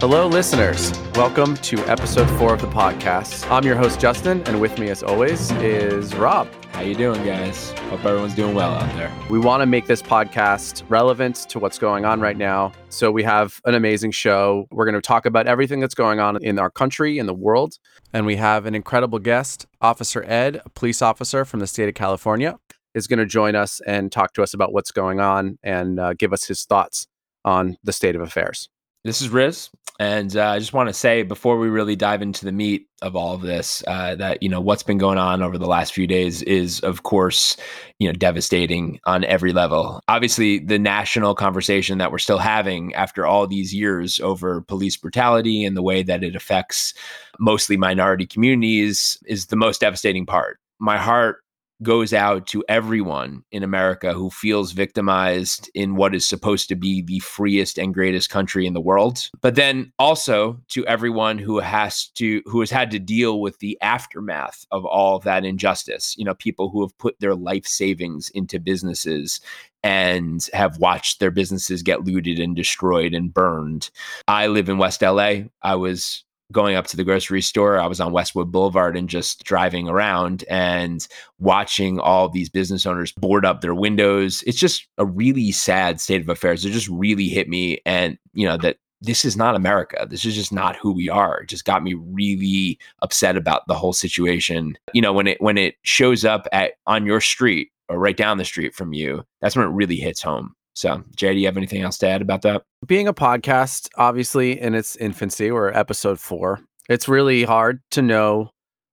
Hello, listeners. Welcome to episode four of the podcast. I'm your host, Justin, and with me, as always, is Rob. How you doing, guys? Hope everyone's doing well out there. We want to make this podcast relevant to what's going on right now. So we have an amazing show. We're going to talk about everything that's going on in our country, in the world. And we have an incredible guest, Officer Ed, a police officer from the state of California, is going to join us and talk to us about what's going on and uh, give us his thoughts on the state of affairs. This is Riz, and uh, I just want to say before we really dive into the meat of all of this, uh, that you know what's been going on over the last few days is, of course, you know, devastating on every level. Obviously, the national conversation that we're still having after all these years over police brutality and the way that it affects mostly minority communities is the most devastating part. My heart goes out to everyone in America who feels victimized in what is supposed to be the freest and greatest country in the world. But then also to everyone who has to who has had to deal with the aftermath of all of that injustice. You know, people who have put their life savings into businesses and have watched their businesses get looted and destroyed and burned. I live in West LA. I was going up to the grocery store. I was on Westwood Boulevard and just driving around and watching all these business owners board up their windows. It's just a really sad state of affairs. It just really hit me. And, you know, that this is not America. This is just not who we are. It just got me really upset about the whole situation. You know, when it when it shows up at on your street or right down the street from you, that's when it really hits home. So, Jay, do you have anything else to add about that? Being a podcast, obviously in its infancy, we're episode four. It's really hard to know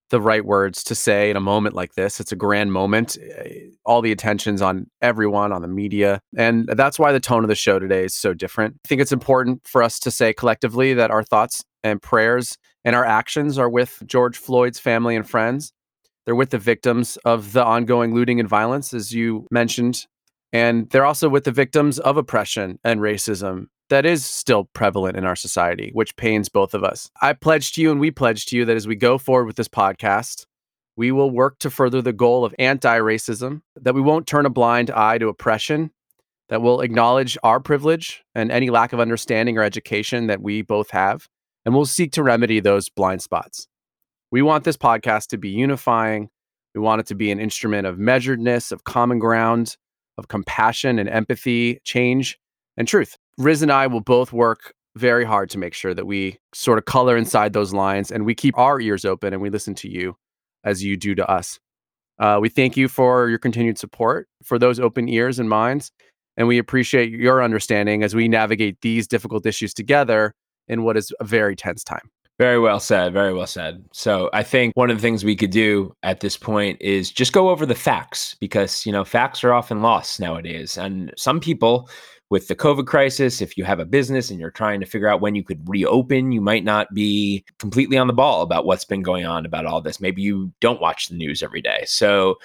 the right words to say in a moment like this. It's a grand moment. Eh, all the attention's on everyone, on the media. And that's why the tone of the show today is so different. I think it's important for us to say collectively that our thoughts and prayers and our actions are with George Floyd's family and friends. They're with the victims of the ongoing looting and violence, as you mentioned and they're also with the victims of oppression and racism that is still prevalent in our society, which pains both of us. I pledge to you and we pledge to you that as we go forward with this podcast, we will work to further the goal of anti racism, that we won't turn a blind eye to oppression, that we'll acknowledge our privilege and any lack of understanding or education that we both have, and we'll seek to remedy those blind spots. We want this podcast to be unifying. We want it to be an instrument of measuredness, of common ground, of compassion and empathy, change, and truth. Riz and I will both work very hard to make sure that we sort of color inside those lines and we keep our ears open and we listen to you as you do to us. Uh, we thank you for your continued support, for those open ears and minds, and we appreciate your understanding as we navigate these difficult issues together in what is a very tense time. Very well said. Very well said. So I think one of the things we could do at this point is just go over the facts because, you know, facts are often lost nowadays. And some people with the COVID crisis, if you have a business and you're trying to figure out when you could reopen, you might not be completely on the ball about what's been going on about all this. Maybe you don't watch the news every day. So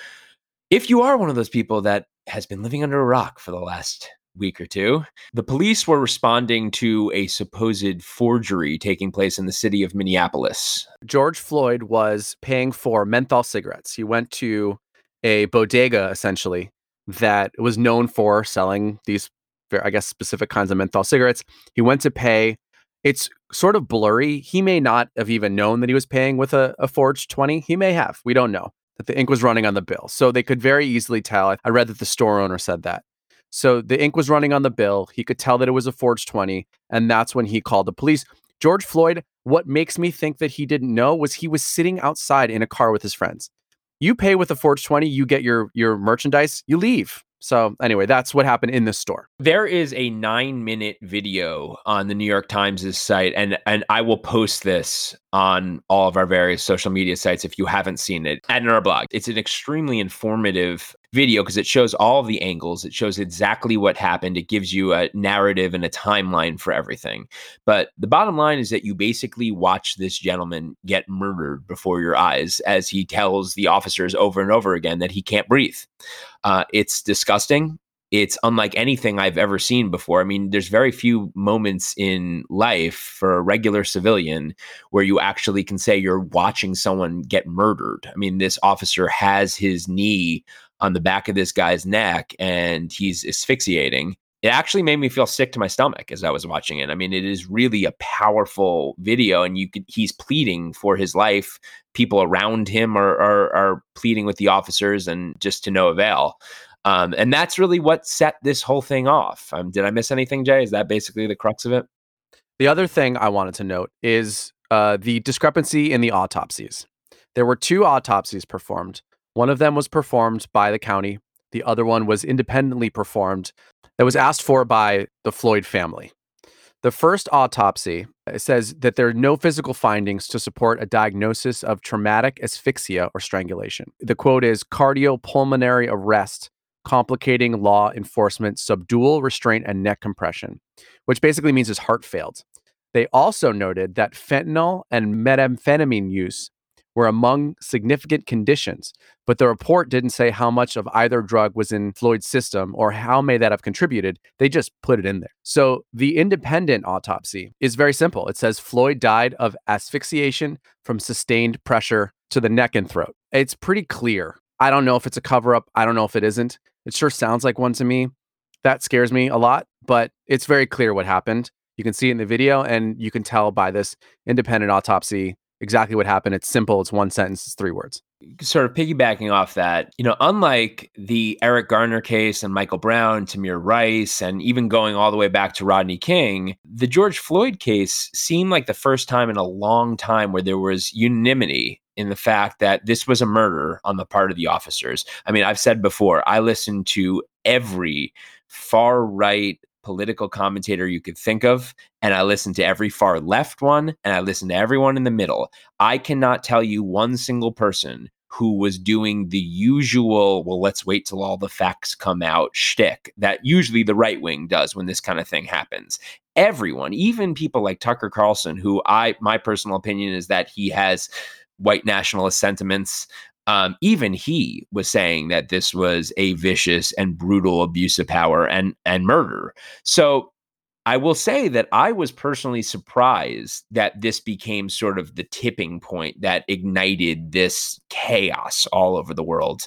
if you are one of those people that has been living under a rock for the last week or two, the police were responding to a supposed forgery taking place in the city of Minneapolis. George Floyd was paying for menthol cigarettes. He went to a bodega essentially that was known for selling these, I guess, specific kinds of menthol cigarettes. He went to pay. It's sort of blurry. He may not have even known that he was paying with a, a forged 20. He may have. We don't know that the ink was running on the bill. So they could very easily tell. I read that the store owner said that. So the ink was running on the bill. He could tell that it was a forged 20. And that's when he called the police. George Floyd, what makes me think that he didn't know was he was sitting outside in a car with his friends. You pay with a forged 20, you get your your merchandise, you leave. So anyway, that's what happened in this store. There is a nine minute video on the New York Times' site, and and I will post this on all of our various social media sites if you haven't seen it and in our blog. It's an extremely informative video because it shows all of the angles. It shows exactly what happened. It gives you a narrative and a timeline for everything. But the bottom line is that you basically watch this gentleman get murdered before your eyes as he tells the officers over and over again that he can't breathe. Uh, it's disgusting it's unlike anything I've ever seen before. I mean, there's very few moments in life for a regular civilian where you actually can say you're watching someone get murdered. I mean, this officer has his knee on the back of this guy's neck and he's asphyxiating. it actually made me feel sick to my stomach as I was watching it. I mean, it is really a powerful video, and you could he's pleading for his life. People around him are are, are pleading with the officers, and just to no avail. Um, and that's really what set this whole thing off. Um, did I miss anything, Jay? Is that basically the crux of it? The other thing I wanted to note is uh, the discrepancy in the autopsies. There were two autopsies performed. One of them was performed by the county, the other one was independently performed, that was asked for by the Floyd family. The first autopsy says that there are no physical findings to support a diagnosis of traumatic asphyxia or strangulation. The quote is cardiopulmonary arrest complicating law enforcement subdual restraint and neck compression, which basically means his heart failed. They also noted that fentanyl and methamphetamine use were among significant conditions, but the report didn't say how much of either drug was in Floyd's system or how may that have contributed. They just put it in there. So the independent autopsy is very simple. It says Floyd died of asphyxiation from sustained pressure to the neck and throat. It's pretty clear. I don't know if it's a cover up. I don't know if it isn't. It sure sounds like one to me. That scares me a lot, but it's very clear what happened. You can see in the video, and you can tell by this independent autopsy exactly what happened. It's simple. It's one sentence. It's three words. Sort of piggybacking off that, you know, unlike the Eric Garner case and Michael Brown, Tamir Rice, and even going all the way back to Rodney King, the George Floyd case seemed like the first time in a long time where there was unanimity in the fact that this was a murder on the part of the officers. I mean, I've said before, I listened to every far right political commentator you could think of, and I listened to every far left one, and I listened to everyone in the middle. I cannot tell you one single person who was doing the usual, well, let's wait till all the facts come out shtick that usually the right wing does when this kind of thing happens. Everyone, even people like Tucker Carlson, who I, my personal opinion is that he has white nationalist sentiments. Um, even he was saying that this was a vicious and brutal abuse of power and and murder. So I will say that I was personally surprised that this became sort of the tipping point that ignited this chaos all over the world.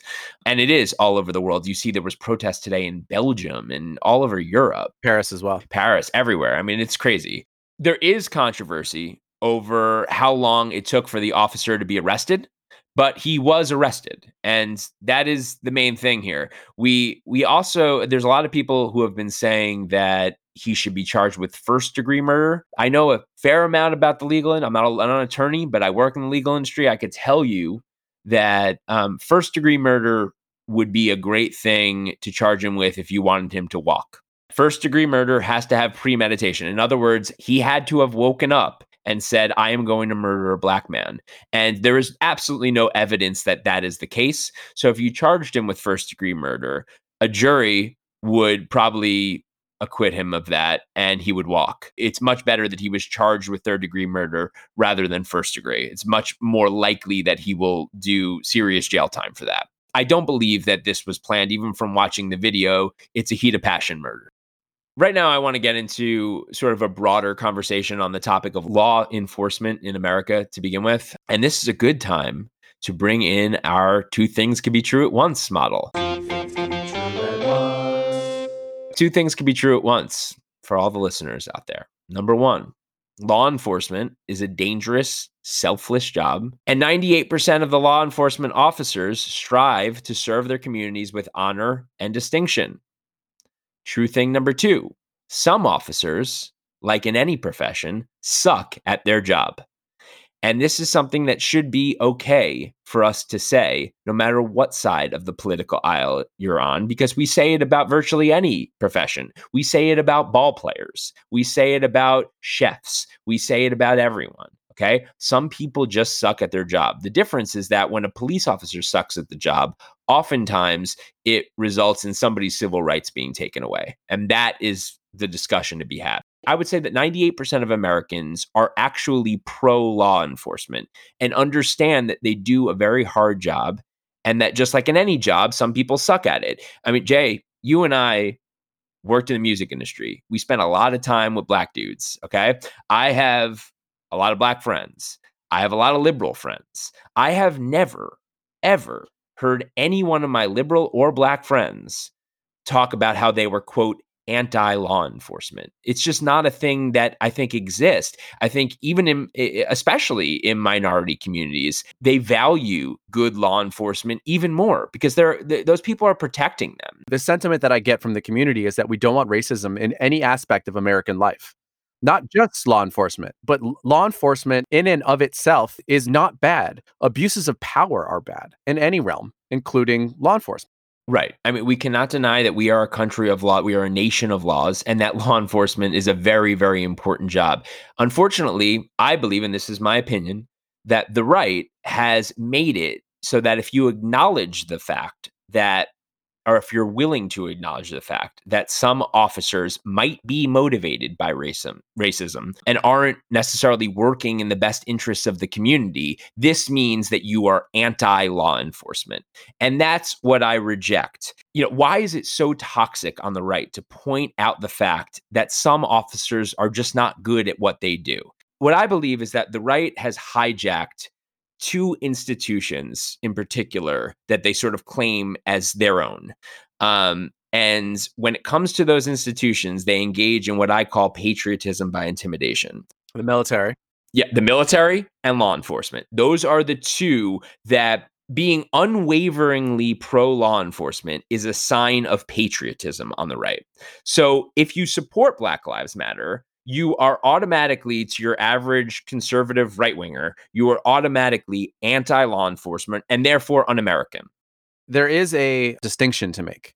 And it is all over the world. You see, there was protests today in Belgium and all over Europe, Paris as well. Paris, everywhere. I mean, it's crazy. There is controversy over how long it took for the officer to be arrested but he was arrested and that is the main thing here. We we also there's a lot of people who have been saying that he should be charged with first degree murder. I know a fair amount about the legal i'm not, a, I'm not an attorney but i work in the legal industry. I could tell you that um, first degree murder would be a great thing to charge him with if you wanted him to walk. First degree murder has to have premeditation. In other words he had to have woken up and said, I am going to murder a black man. And there is absolutely no evidence that that is the case. So if you charged him with first degree murder, a jury would probably acquit him of that and he would walk. It's much better that he was charged with third degree murder rather than first degree. It's much more likely that he will do serious jail time for that. I don't believe that this was planned, even from watching the video. It's a heat of passion murder. Right now, I want to get into sort of a broader conversation on the topic of law enforcement in America to begin with. And this is a good time to bring in our two things can be true at once model. Two things can be true at once for all the listeners out there. Number one, law enforcement is a dangerous, selfless job, and 98% of the law enforcement officers strive to serve their communities with honor and distinction. True thing number two some officers, like in any profession, suck at their job. And this is something that should be okay for us to say, no matter what side of the political aisle you're on, because we say it about virtually any profession. We say it about ball players. We say it about chefs. We say it about everyone. Okay. Some people just suck at their job. The difference is that when a police officer sucks at the job, oftentimes it results in somebody's civil rights being taken away. And that is the discussion to be had. I would say that 98% of Americans are actually pro law enforcement and understand that they do a very hard job and that just like in any job, some people suck at it. I mean, Jay, you and I worked in the music industry. We spent a lot of time with black dudes. Okay. I have a lot of black friends. I have a lot of liberal friends. I have never, ever heard any one of my liberal or black friends talk about how they were, quote, anti law enforcement. It's just not a thing that I think exists. I think even in, especially in minority communities, they value good law enforcement even more because they're th- those people are protecting them. The sentiment that I get from the community is that we don't want racism in any aspect of American life. Not just law enforcement, but law enforcement in and of itself is not bad. Abuses of power are bad in any realm, including law enforcement. Right. I mean, we cannot deny that we are a country of law. We are a nation of laws, and that law enforcement is a very, very important job. Unfortunately, I believe, and this is my opinion, that the right has made it so that if you acknowledge the fact that or if you're willing to acknowledge the fact that some officers might be motivated by racism, racism and aren't necessarily working in the best interests of the community, this means that you are anti law enforcement. And that's what I reject. You know, why is it so toxic on the right to point out the fact that some officers are just not good at what they do? What I believe is that the right has hijacked two institutions in particular that they sort of claim as their own. Um, and when it comes to those institutions, they engage in what I call patriotism by intimidation. The military. Yeah, the military and law enforcement. Those are the two that being unwaveringly pro law enforcement is a sign of patriotism on the right. So if you support Black Lives Matter, you are automatically to your average conservative right winger, you are automatically anti law enforcement and therefore un American. There is a distinction to make.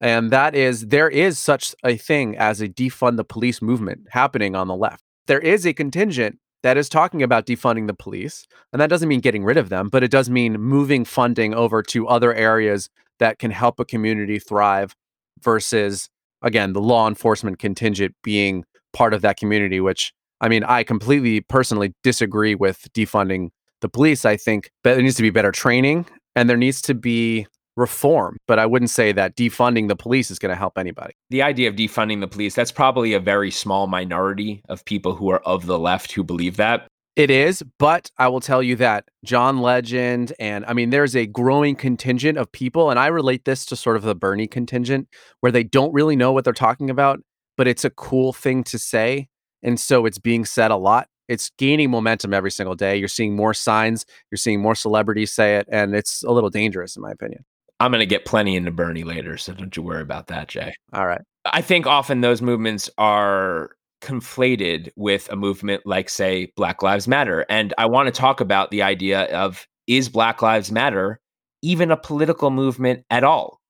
And that is there is such a thing as a defund the police movement happening on the left. There is a contingent that is talking about defunding the police. And that doesn't mean getting rid of them, but it does mean moving funding over to other areas that can help a community thrive versus, again, the law enforcement contingent being part of that community, which I mean, I completely personally disagree with defunding the police. I think that there needs to be better training and there needs to be reform, but I wouldn't say that defunding the police is going to help anybody. The idea of defunding the police, that's probably a very small minority of people who are of the left who believe that. It is, but I will tell you that John Legend and I mean, there's a growing contingent of people, and I relate this to sort of the Bernie contingent where they don't really know what they're talking about but it's a cool thing to say. And so it's being said a lot. It's gaining momentum every single day. You're seeing more signs, you're seeing more celebrities say it, and it's a little dangerous, in my opinion. I'm going to get plenty into Bernie later, so don't you worry about that, Jay. All right. I think often those movements are conflated with a movement like, say, Black Lives Matter. And I want to talk about the idea of is Black Lives Matter even a political movement at all?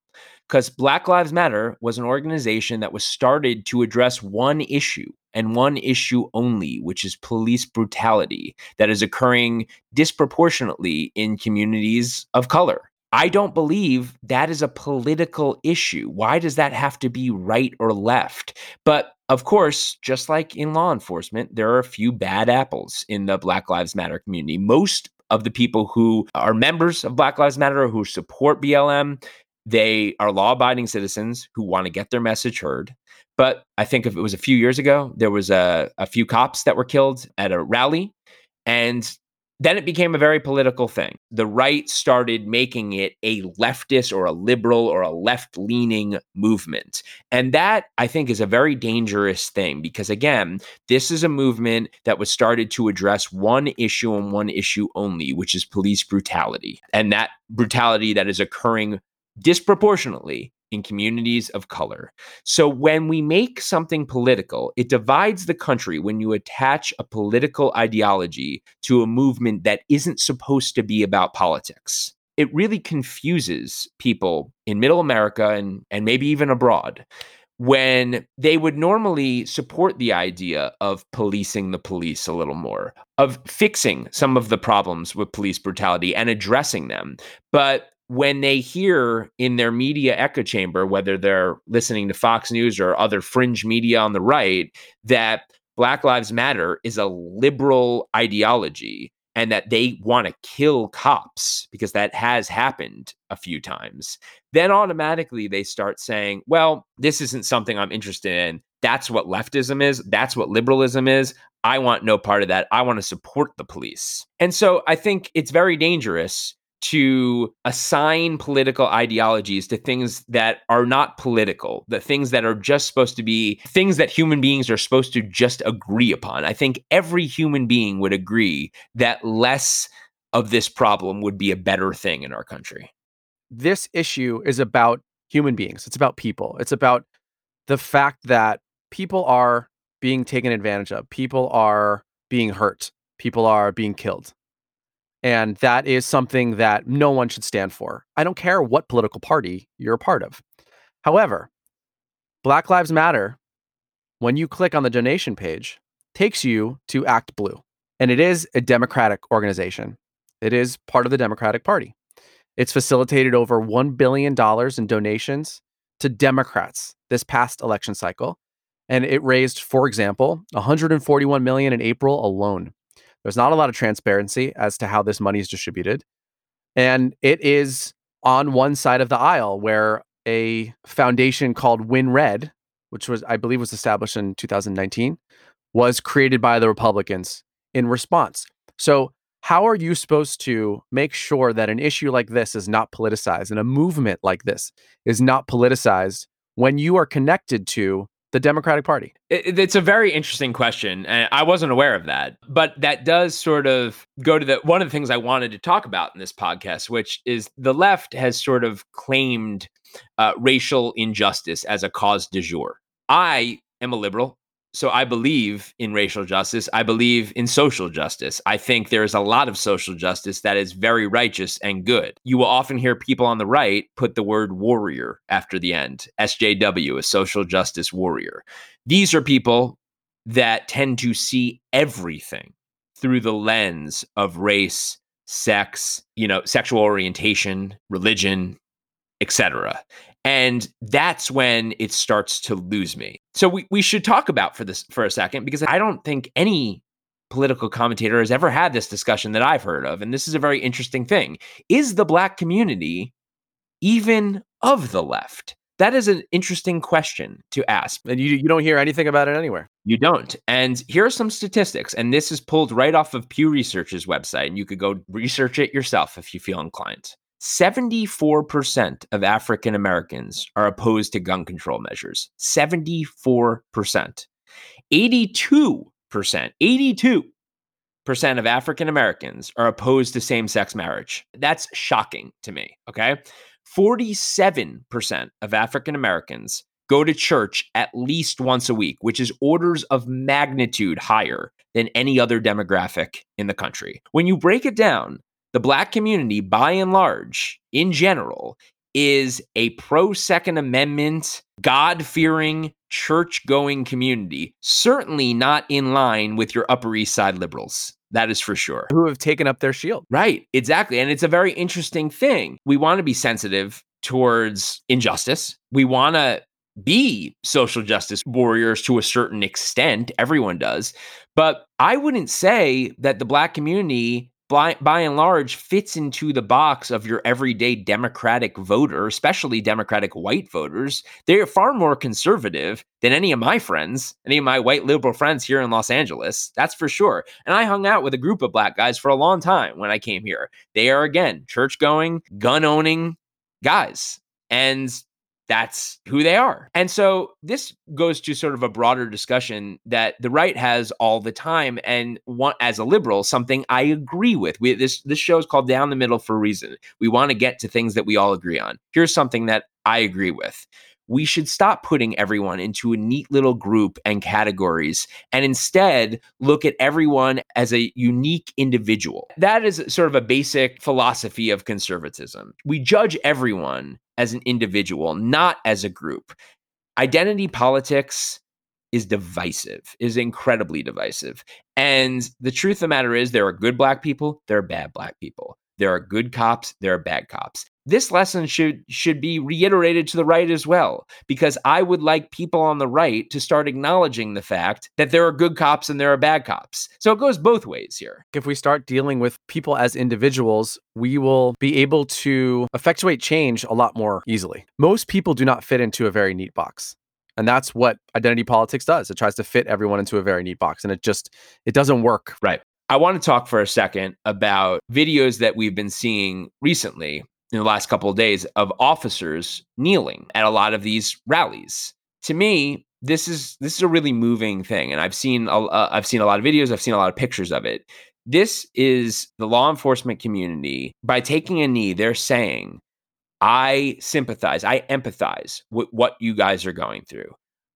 Because Black Lives Matter was an organization that was started to address one issue and one issue only, which is police brutality that is occurring disproportionately in communities of color. I don't believe that is a political issue. Why does that have to be right or left? But of course, just like in law enforcement, there are a few bad apples in the Black Lives Matter community. Most of the people who are members of Black Lives Matter who support BLM they are law abiding citizens who want to get their message heard. But I think if it was a few years ago, there was a, a few cops that were killed at a rally. And then it became a very political thing. The right started making it a leftist or a liberal or a left leaning movement. And that I think is a very dangerous thing because, again, this is a movement that was started to address one issue and one issue only, which is police brutality. And that brutality that is occurring disproportionately in communities of color. So when we make something political, it divides the country when you attach a political ideology to a movement that isn't supposed to be about politics. It really confuses people in middle America and, and maybe even abroad when they would normally support the idea of policing the police a little more, of fixing some of the problems with police brutality and addressing them. But when they hear in their media echo chamber, whether they're listening to Fox News or other fringe media on the right, that Black Lives Matter is a liberal ideology and that they want to kill cops because that has happened a few times, then automatically they start saying, well, this isn't something I'm interested in. That's what leftism is. That's what liberalism is. I want no part of that. I want to support the police. And so I think it's very dangerous to assign political ideologies to things that are not political, the things that are just supposed to be things that human beings are supposed to just agree upon. I think every human being would agree that less of this problem would be a better thing in our country. This issue is about human beings, it's about people, it's about the fact that people are being taken advantage of, people are being hurt, people are being killed. And that is something that no one should stand for. I don't care what political party you're a part of. However, Black Lives Matter, when you click on the donation page, takes you to ActBlue. And it is a Democratic organization. It is part of the Democratic Party. It's facilitated over $1 billion in donations to Democrats this past election cycle. And it raised, for example, 141 million in April alone. There's not a lot of transparency as to how this money is distributed. And it is on one side of the aisle where a foundation called WinRed, which was, I believe, was established in 2019, was created by the Republicans in response. So, how are you supposed to make sure that an issue like this is not politicized and a movement like this is not politicized when you are connected to the Democratic Party? It, it's a very interesting question. And I wasn't aware of that. But that does sort of go to the one of the things I wanted to talk about in this podcast, which is the left has sort of claimed uh, racial injustice as a cause du jour. I am a liberal so I believe in racial justice. I believe in social justice. I think there is a lot of social justice that is very righteous and good. You will often hear people on the right put the word warrior after the end. SJW, a social justice warrior. These are people that tend to see everything through the lens of race, sex, you know, sexual orientation, religion, etc. And that's when it starts to lose me. So we, we should talk about for this for a second because I don't think any political commentator has ever had this discussion that I've heard of. And this is a very interesting thing. Is the black community even of the left? That is an interesting question to ask. And you, you don't hear anything about it anywhere. You don't. And here are some statistics. And this is pulled right off of Pew Research's website. And you could go research it yourself if you feel inclined. 74% of African Americans are opposed to gun control measures. 74%. 82%, 82% of African Americans are opposed to same sex marriage. That's shocking to me. Okay. 47% of African Americans go to church at least once a week, which is orders of magnitude higher than any other demographic in the country. When you break it down, the black community, by and large, in general, is a pro Second Amendment, God fearing, church going community. Certainly not in line with your Upper East Side liberals. That is for sure. Who have taken up their shield. Right, exactly. And it's a very interesting thing. We want to be sensitive towards injustice. We want to be social justice warriors to a certain extent. Everyone does. But I wouldn't say that the black community by, by and large fits into the box of your everyday democratic voter especially democratic white voters. They're far more conservative than any of my friends any of my white liberal friends here in los angeles that's for sure. And i hung out with a group of black guys for a long time when i came here. They are again church going gun owning guys. And that's who they are. And so this goes to sort of a broader discussion that the right has all the time and want as a liberal something I agree with. We this this show is called Down the Middle for a reason. We want to get to things that we all agree on. Here's something that I agree with. We should stop putting everyone into a neat little group and categories and instead look at everyone as a unique individual. That is sort of a basic philosophy of conservatism. We judge everyone as an individual, not as a group. Identity politics is divisive, is incredibly divisive. And the truth of the matter is, there are good black people, there are bad black people. There are good cops, there are bad cops. This lesson should should be reiterated to the right as well because i would like people on the right to start acknowledging the fact that there are good cops and there are bad cops. So it goes both ways here. If we start dealing with people as individuals we will be able to effectuate change a lot more easily. Most people do not fit into a very neat box and that's what identity politics does. It tries to fit everyone into a very neat box and it just it doesn't work right I want to talk for a second about videos that we've been seeing recently in the last couple of days of officers kneeling at a lot of these rallies. To me, this is this is a really moving thing, and I've seen uh, I've seen a lot of videos, I've seen a lot of pictures of it. This is the law enforcement community by taking a knee. They're saying, "I sympathize, I empathize with what you guys are going through.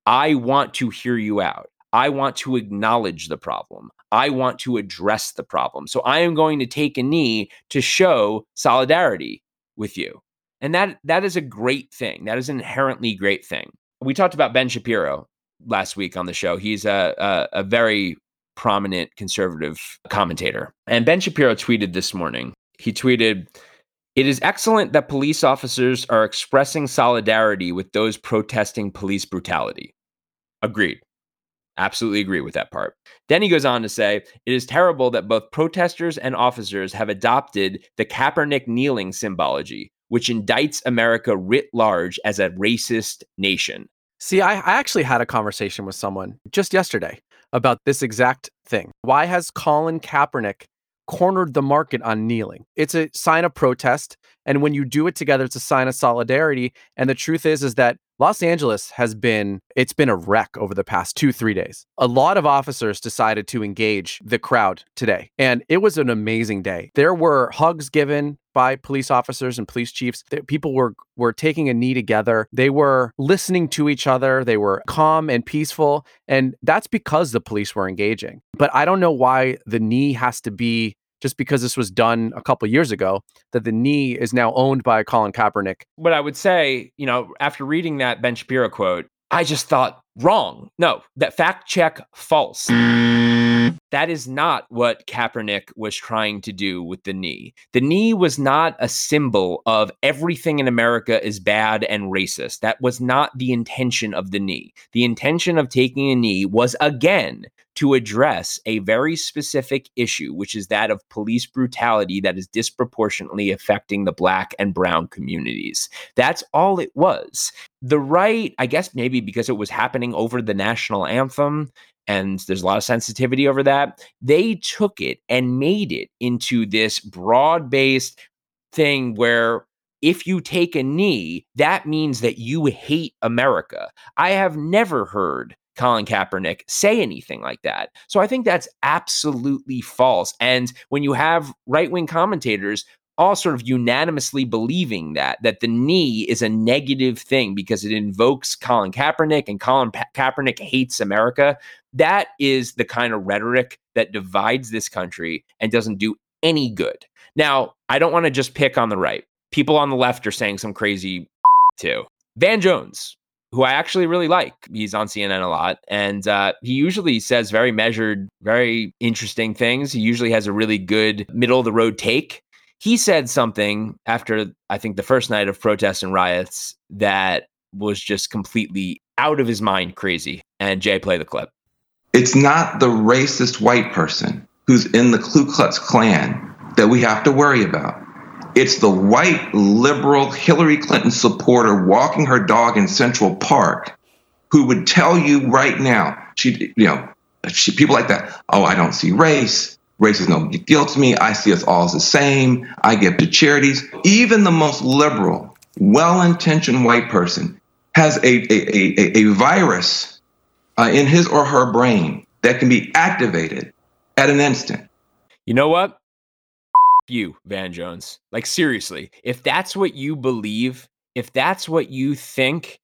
I want to hear you out. I want to acknowledge the problem. I want to address the problem. So I am going to take a knee to show solidarity with you. And that that is a great thing. That is an inherently great thing. We talked about Ben Shapiro last week on the show. He's a, a, a very prominent conservative commentator. And Ben Shapiro tweeted this morning. He tweeted, it is excellent that police officers are expressing solidarity with those protesting police brutality. Agreed. Absolutely agree with that part. Then he goes on to say, It is terrible that both protesters and officers have adopted the Kaepernick kneeling symbology, which indicts America writ large as a racist nation. See, I, I actually had a conversation with someone just yesterday about this exact thing. Why has Colin Kaepernick cornered the market on kneeling. It's a sign of protest, and when you do it together, it's a sign of solidarity. And the truth is, is that Los Angeles has been it's been a wreck over the past 2-3 days. A lot of officers decided to engage the crowd today, and it was an amazing day. There were hugs given by police officers and police chiefs. People were were taking a knee together. They were listening to each other. They were calm and peaceful, and that's because the police were engaging. But I don't know why the knee has to be just because this was done a couple years ago, that the knee is now owned by Colin Kaepernick. What I would say, you know, after reading that Ben Shapiro quote, I just thought wrong. No, that fact check false. That is not what Kaepernick was trying to do with the knee. The knee was not a symbol of everything in America is bad and racist. That was not the intention of the knee. The intention of taking a knee was again to address a very specific issue, which is that of police brutality that is disproportionately affecting the black and brown communities. That's all it was. The right, I guess maybe because it was happening over the national anthem, and there's a lot of sensitivity over that. They took it and made it into this broad based thing where if you take a knee, that means that you hate America. I have never heard Colin Kaepernick say anything like that. So I think that's absolutely false. And when you have right wing commentators all sort of unanimously believing that that the knee is a negative thing because it invokes Colin Kaepernick and Colin pa- Kaepernick hates America. That is the kind of rhetoric that divides this country and doesn't do any good. Now, I don't want to just pick on the right. People on the left are saying some crazy too. Van Jones, who I actually really like. He's on CNN a lot, and uh, he usually says very measured, very interesting things. He usually has a really good middle of the road take. He said something after, I think, the first night of protests and riots that was just completely out of his mind crazy. And Jay, play the clip. It's not the racist white person who's in the Ku Klux Klan that we have to worry about. It's the white liberal Hillary Clinton supporter walking her dog in Central Park who would tell you right now, she, you know, she, people like that, oh, I don't see race. Race is no big deal to me. I see us all as the same. I give to charities. Even the most liberal, well intentioned white person has a, a, a, a virus uh, in his or her brain that can be activated at an instant. You know what? You, Van Jones. Like seriously, if that's what you believe, if that's what you think,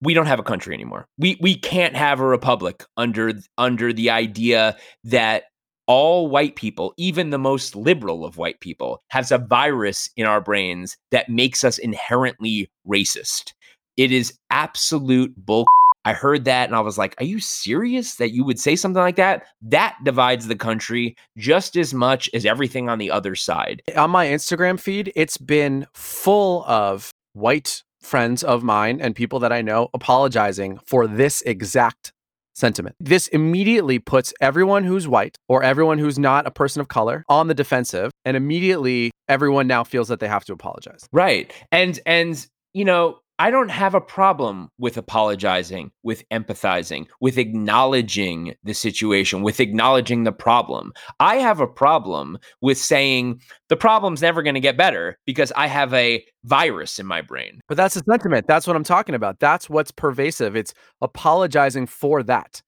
we don't have a country anymore. We we can't have a republic under under the idea that all white people, even the most liberal of white people, has a virus in our brains that makes us inherently racist. It is absolute bull I heard that and I was like, are you serious that you would say something like that? That divides the country just as much as everything on the other side. Eh, on my Instagram feed, it's been full of white friends of mine and people that I know apologizing for this exact sentiment. This immediately puts everyone who's white or everyone who's not a person of color on the defensive and immediately everyone now feels that they have to apologize. Right. And and you know, I don't have a problem with apologizing, with empathizing, with acknowledging the situation, with acknowledging the problem. I have a problem with saying the problem's never going to get better because I have a virus in my brain. But that's the sentiment. That's what I'm talking about. That's what's pervasive. It's apologizing for that.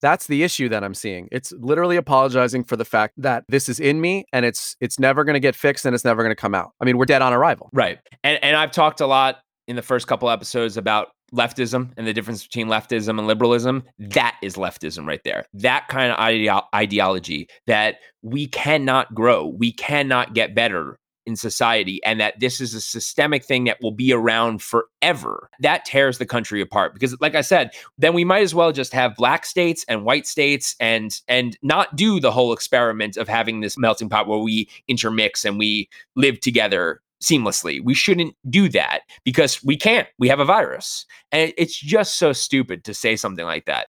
That's the issue that I'm seeing. It's literally apologizing for the fact that this is in me and it's it's never going to get fixed and it's never going to come out. I mean, we're dead on arrival. Right. And and I've talked a lot in the first couple episodes about leftism and the difference between leftism and liberalism. That is leftism right there. That kind of ideo- ideology that we cannot grow, we cannot get better in society and that this is a systemic thing that will be around forever. That tears the country apart because like I said, then we might as well just have black states and white states and and not do the whole experiment of having this melting pot where we intermix and we live together seamlessly. We shouldn't do that because we can't. We have a virus. And it's just so stupid to say something like that.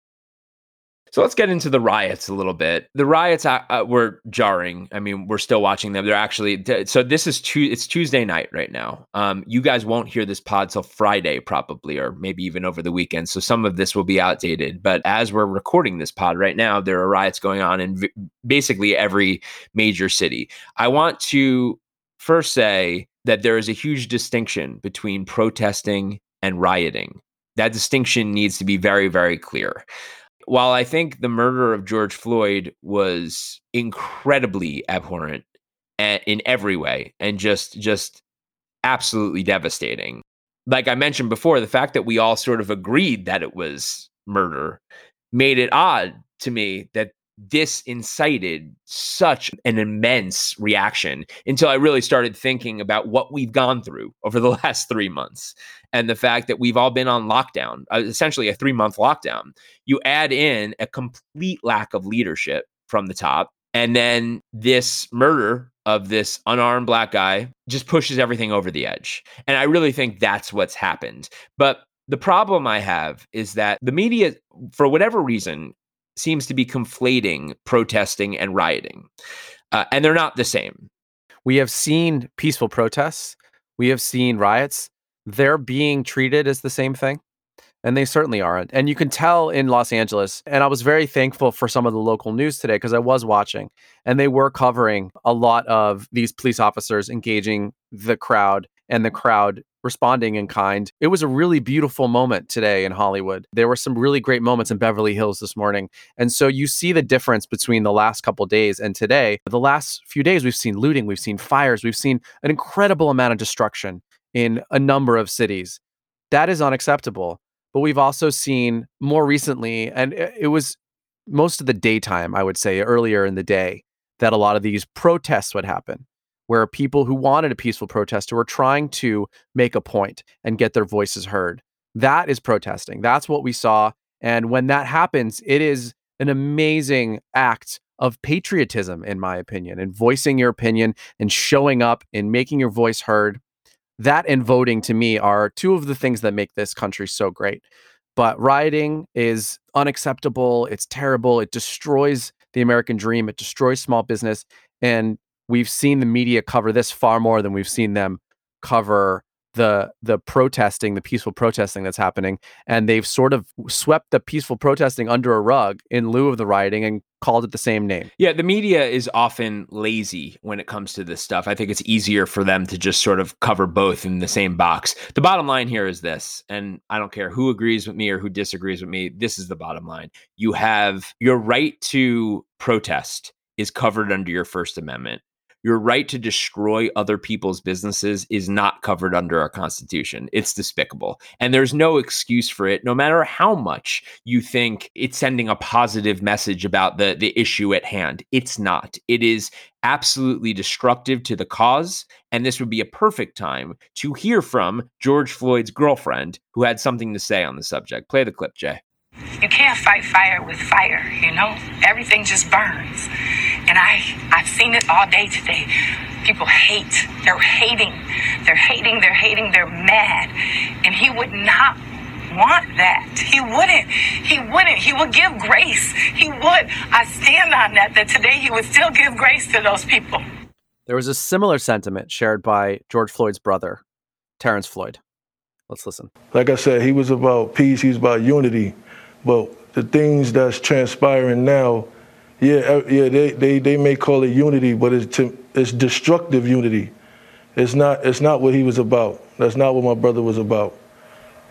So let's get into the riots a little bit. The riots uh, uh were jarring. I mean, we're still watching them. They're actually so this is two. It's Tuesday night right now. Um, you guys won't hear this pod till Friday probably, or maybe even over the weekend. So some of this will be outdated. But as we're recording this pod right now, there are riots going on in v- basically every major city. I want to first say that there is a huge distinction between protesting and rioting. That distinction needs to be very, very clear while I think the murder of George Floyd was incredibly abhorrent in every way and just just absolutely devastating. Like I mentioned before, the fact that we all sort of agreed that it was murder made it odd to me that this incited such an immense reaction until I really started thinking about what we've gone through over the last three months and the fact that we've all been on lockdown, uh, essentially a three month lockdown. You add in a complete lack of leadership from the top, and then this murder of this unarmed black guy just pushes everything over the edge. And I really think that's what's happened. But the problem I have is that the media, for whatever reason, seems to be conflating protesting and rioting. Uh, and they're not the same. We have seen peaceful protests, we have seen riots. They're being treated as the same thing. And they certainly aren't. And you can tell in Los Angeles. And I was very thankful for some of the local news today because I was watching and they were covering a lot of these police officers engaging the crowd and the crowd responding in kind. It was a really beautiful moment today in Hollywood. There were some really great moments in Beverly Hills this morning. And so you see the difference between the last couple days and today. The last few days we've seen looting, we've seen fires, we've seen an incredible amount of destruction in a number of cities. That is unacceptable. But we've also seen more recently and it was most of the daytime, I would say, earlier in the day that a lot of these protests would happen where people who wanted a peaceful protest who were trying to make a point and get their voices heard. That is protesting. That's what we saw. And when that happens, it is an amazing act of patriotism, in my opinion, and voicing your opinion and showing up and making your voice heard. That and voting to me are two of the things that make this country so great. But rioting is unacceptable. It's terrible. It destroys the American dream. It destroys small business. And we've seen the media cover this far more than we've seen them cover the the protesting, the peaceful protesting that's happening, and they've sort of swept the peaceful protesting under a rug in lieu of the rioting and called it the same name. Yeah, the media is often lazy when it comes to this stuff. I think it's easier for them to just sort of cover both in the same box. The bottom line here is this, and I don't care who agrees with me or who disagrees with me, this is the bottom line. You have your right to protest is covered under your First Amendment your right to destroy other people's businesses is not covered under our constitution. It's despicable. And there's no excuse for it, no matter how much you think it's sending a positive message about the, the issue at hand. It's not. It is absolutely destructive to the cause. And this would be a perfect time to hear from George Floyd's girlfriend, who had something to say on the subject. Play the clip, Jay. You can't fight fire with fire, you know? Everything just burns. And I, I've seen it all day today. People hate. They're hating. They're hating. They're hating. They're mad. And he would not want that. He wouldn't. He wouldn't. He would give grace. He would. I stand on that, that today he would still give grace to those people. There was a similar sentiment shared by George Floyd's brother, Terrence Floyd. Let's listen. Like I said, he was about peace, he was about unity. But the things that's transpiring now, yeah, uh, yeah, they, they, they may call it unity, but it's, to, it's destructive unity. It's not, it's not what he was about. That's not what my brother was about.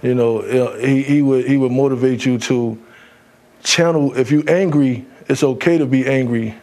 You know, he, he, would, he would motivate you to channel, if you're angry, it's okay to be angry,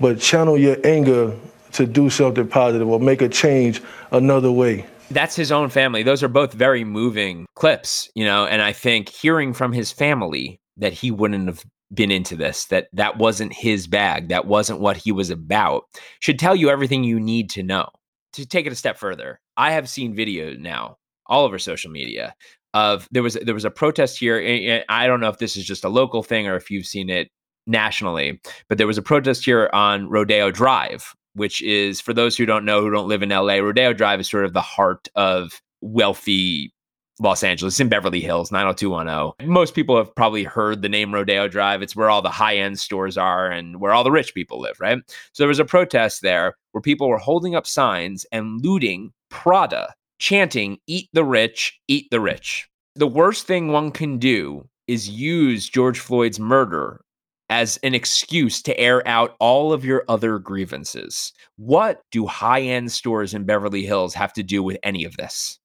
but channel your anger to do something positive or make a change another way. That's his own family. Those are both very moving clips, you know, and I think hearing from his family that he wouldn't have been into this, that that wasn't his bag, that wasn't what he was about, should tell you everything you need to know. To take it a step further, I have seen videos now all over social media of there was there was a protest here. I don't know if this is just a local thing or if you've seen it nationally, but there was a protest here on Rodeo Drive, which is for those who don't know who don't live in LA, Rodeo Drive is sort of the heart of wealthy Los Angeles in Beverly Hills, 90210. Most people have probably heard the name Rodeo Drive. It's where all the high end stores are and where all the rich people live, right? So there was a protest there where people were holding up signs and looting Prada, chanting, Eat the rich, eat the rich. The worst thing one can do is use George Floyd's murder as an excuse to air out all of your other grievances. What do high end stores in Beverly Hills have to do with any of this?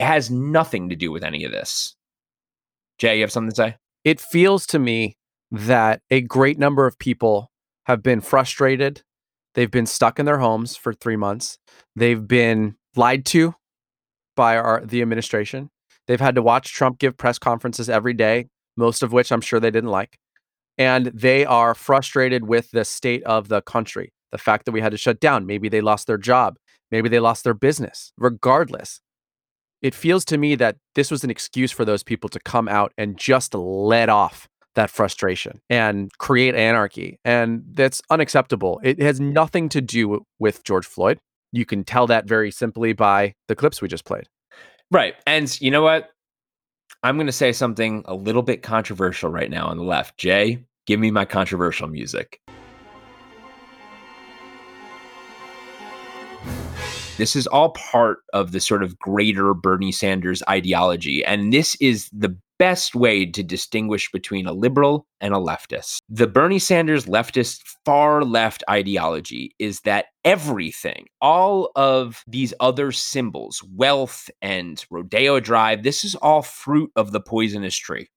It has nothing to do with any of this. Jay, you have something to say? It feels to me that a great number of people have been frustrated. They've been stuck in their homes for three months. They've been lied to by our the administration. They've had to watch Trump give press conferences every day, most of which I'm sure they didn't like and they are frustrated with the state of the country. The fact that we had to shut down, maybe they lost their job, maybe they lost their business. Regardless, it feels to me that this was an excuse for those people to come out and just let off that frustration and create anarchy. And that's unacceptable. It has nothing to do with George Floyd. You can tell that very simply by the clips we just played. Right. And you know what? I'm going to say something a little bit controversial right now on the left. Jay, Give me my controversial music. This is all part of the sort of greater Bernie Sanders ideology. And this is the best way to distinguish between a liberal and a leftist. The Bernie Sanders leftist far left ideology is that everything, all of these other symbols, wealth and Rodeo Drive, this is all fruit of the poisonous tree.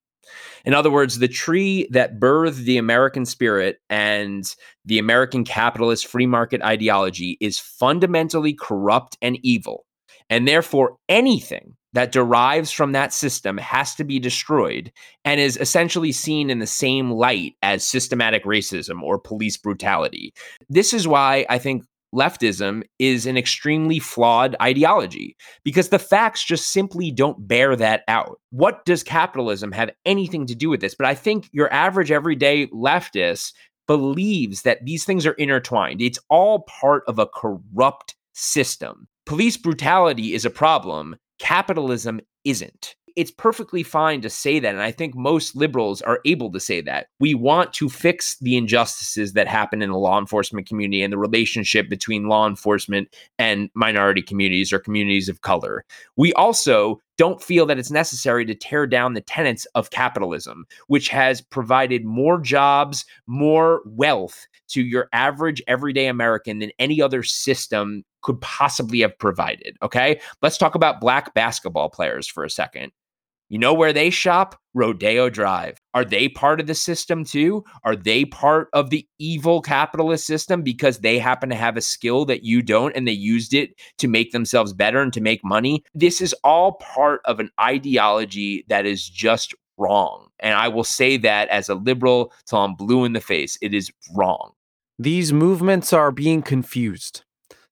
In other words, the tree that birthed the American spirit and the American capitalist free market ideology is fundamentally corrupt and evil. And therefore, anything that derives from that system has to be destroyed and is essentially seen in the same light as systematic racism or police brutality. This is why I think leftism is an extremely flawed ideology because the facts just simply don't bear that out. What does capitalism have anything to do with this? But I think your average everyday leftist believes that these things are intertwined. It's all part of a corrupt system. Police brutality is a problem, capitalism isn't it's perfectly fine to say that. And I think most liberals are able to say that. We want to fix the injustices that happen in the law enforcement community and the relationship between law enforcement and minority communities or communities of color. We also don't feel that it's necessary to tear down the tenets of capitalism, which has provided more jobs, more wealth to your average everyday American than any other system could possibly have provided. Okay. Let's talk about black basketball players for a second. You know where they shop? Rodeo Drive. Are they part of the system too? Are they part of the evil capitalist system because they happen to have a skill that you don't and they used it to make themselves better and to make money? This is all part of an ideology that is just wrong. And I will say that as a liberal till I'm blue in the face, it is wrong. These movements are being confused.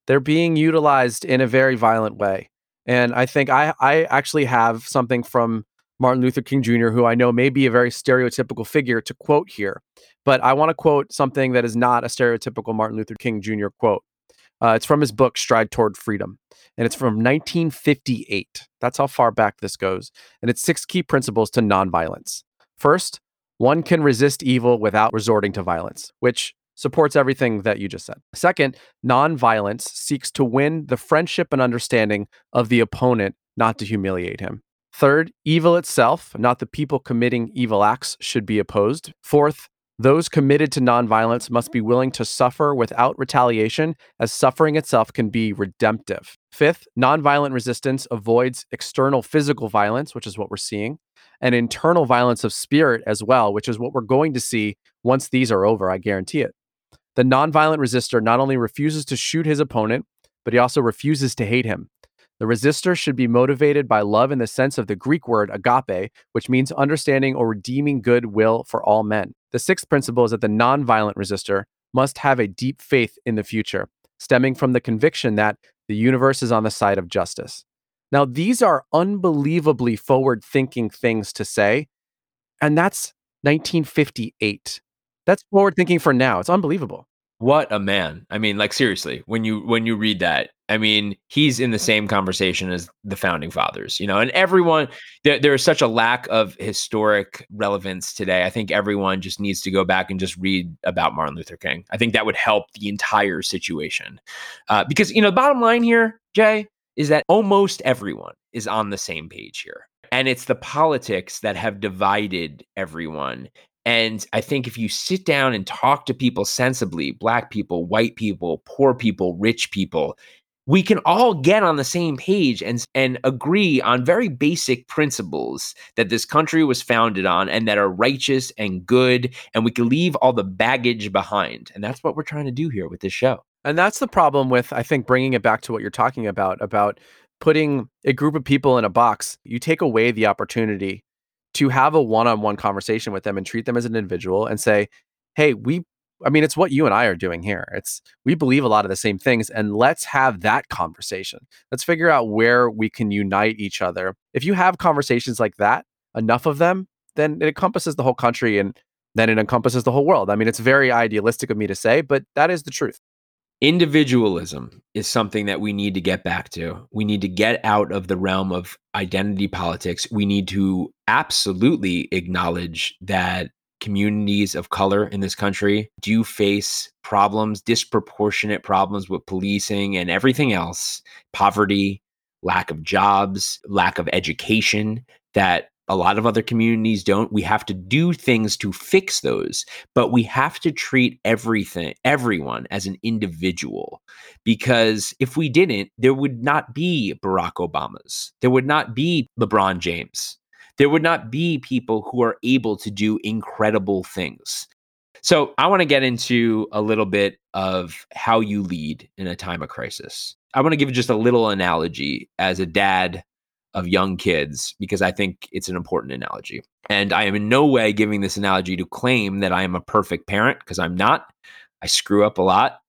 They're being utilized in a very violent way. And I think I, I actually have something from Martin Luther King Jr., who I know may be a very stereotypical figure to quote here, but I want to quote something that is not a stereotypical Martin Luther King Jr. quote. Uh, it's from his book, Stride Toward Freedom, and it's from 1958. That's how far back this goes. And it's six key principles to nonviolence. First, one can resist evil without resorting to violence, which supports everything that you just said. Second, nonviolence seeks to win the friendship and understanding of the opponent, not to humiliate him. Third, evil itself, not the people committing evil acts, should be opposed. Fourth, those committed to nonviolence must be willing to suffer without retaliation, as suffering itself can be redemptive. Fifth, nonviolent resistance avoids external physical violence, which is what we're seeing, and internal violence of spirit as well, which is what we're going to see once these are over, I guarantee it. The nonviolent resistor not only refuses to shoot his opponent, but he also refuses to hate him. The resistor should be motivated by love in the sense of the Greek word agape, which means understanding or redeeming goodwill for all men. The sixth principle is that the nonviolent resistor must have a deep faith in the future, stemming from the conviction that the universe is on the side of justice. Now, these are unbelievably forward thinking things to say, and that's 1958. That's forward thinking for now. It's unbelievable. What a man. I mean, like seriously, when you when you read that, I mean, he's in the same conversation as the founding fathers, you know, and everyone there, there is such a lack of historic relevance today. I think everyone just needs to go back and just read about Martin Luther King. I think that would help the entire situation. Uh, because, you know, the bottom line here, Jay, is that almost everyone is on the same page here. And it's the politics that have divided everyone. And I think if you sit down and talk to people sensibly, black people, white people, poor people, rich people, we can all get on the same page and and agree on very basic principles that this country was founded on and that are righteous and good and we can leave all the baggage behind. And that's what we're trying to do here with this show. And that's the problem with, I think, bringing it back to what you're talking about, about putting a group of people in a box. You take away the opportunity to have a one on one conversation with them and treat them as an individual and say, hey, we, I mean, it's what you and I are doing here. It's, we believe a lot of the same things and let's have that conversation. Let's figure out where we can unite each other. If you have conversations like that, enough of them, then it encompasses the whole country and then it encompasses the whole world. I mean, it's very idealistic of me to say, but that is the truth individualism is something that we need to get back to. We need to get out of the realm of identity politics. We need to absolutely acknowledge that communities of color in this country do face problems, disproportionate problems with policing and everything else, poverty, lack of jobs, lack of education that a lot of other communities don't. We have to do things to fix those, but we have to treat everything, everyone as an individual. Because if we didn't, there would not be Barack Obamas. There would not be LeBron James. There would not be people who are able to do incredible things. So I want to get into a little bit of how you lead in a time of crisis. I want to give just a little analogy as a dad of young kids because I think it's an important analogy. And I am in no way giving this analogy to claim that I am a perfect parent because I'm not. I screw up a lot.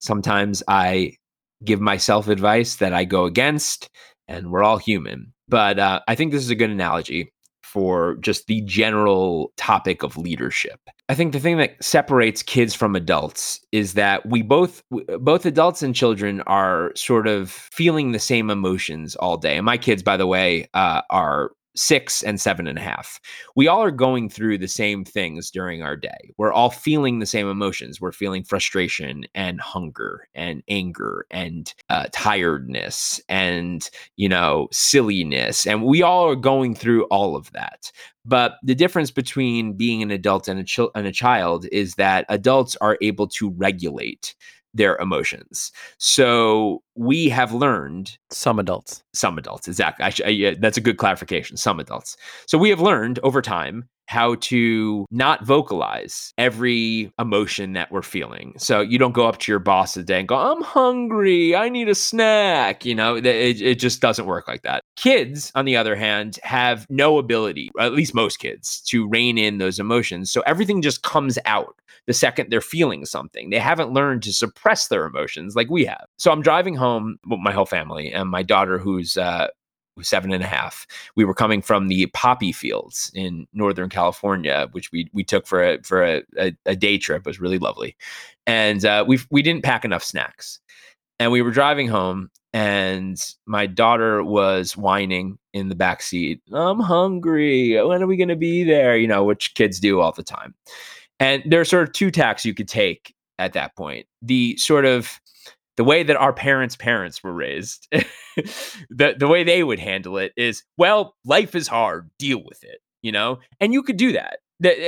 Sometimes I give myself advice that I go against, and we're all human. But uh, I think this is a good analogy for just the general topic of leadership. I think the thing that separates kids from adults is that we both both adults and children are sort of feeling the same emotions all day. And my kids, by the way, uh, are six and seven and a half. We all are going through the same things during our day. We're all feeling the same emotions. We're feeling frustration and hunger and anger and uh, tiredness and, you know, silliness. And we all are going through all of that. But the difference between being an adult and a, and a child is that adults are able to regulate their emotions. So we have learned some adults, some adults, exactly. I sh- I, yeah, that's a good clarification. Some adults. So we have learned over time how to not vocalize every emotion that we're feeling. So you don't go up to your boss today and go, I'm hungry. I need a snack. You know, it, it just doesn't work like that. Kids, on the other hand, have no ability, at least most kids, to rein in those emotions. So everything just comes out the second they're feeling something. They haven't learned to suppress their emotions like we have. So I'm driving home with my whole family and my daughter, who's uh, seven and a half. We were coming from the poppy fields in Northern California, which we we took for a for a, a, a day trip. It was really lovely, and uh, we we didn't pack enough snacks, and we were driving home, and my daughter was whining in the back seat. I'm hungry. When are we going to be there? You know, which kids do all the time. And there are sort of two tacks you could take at that point. The sort of the way that our parents' parents were raised, the the way they would handle it is, well, life is hard, deal with it, you know? And you could do that.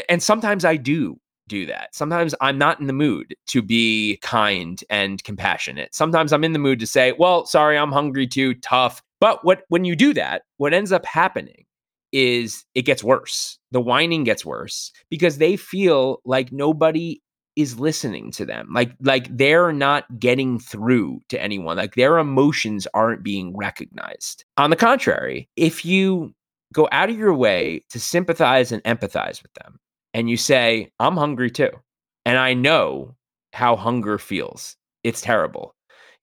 And sometimes I do do that. Sometimes I'm not in the mood to be kind and compassionate. Sometimes I'm in the mood to say, "Well, sorry, I'm hungry too, tough." But what when you do that, what ends up happening is it gets worse. The whining gets worse because they feel like nobody is listening to them. Like like they're not getting through to anyone. Like their emotions aren't being recognized. On the contrary, if you go out of your way to sympathize and empathize with them and you say, "I'm hungry too." And I know how hunger feels. It's terrible.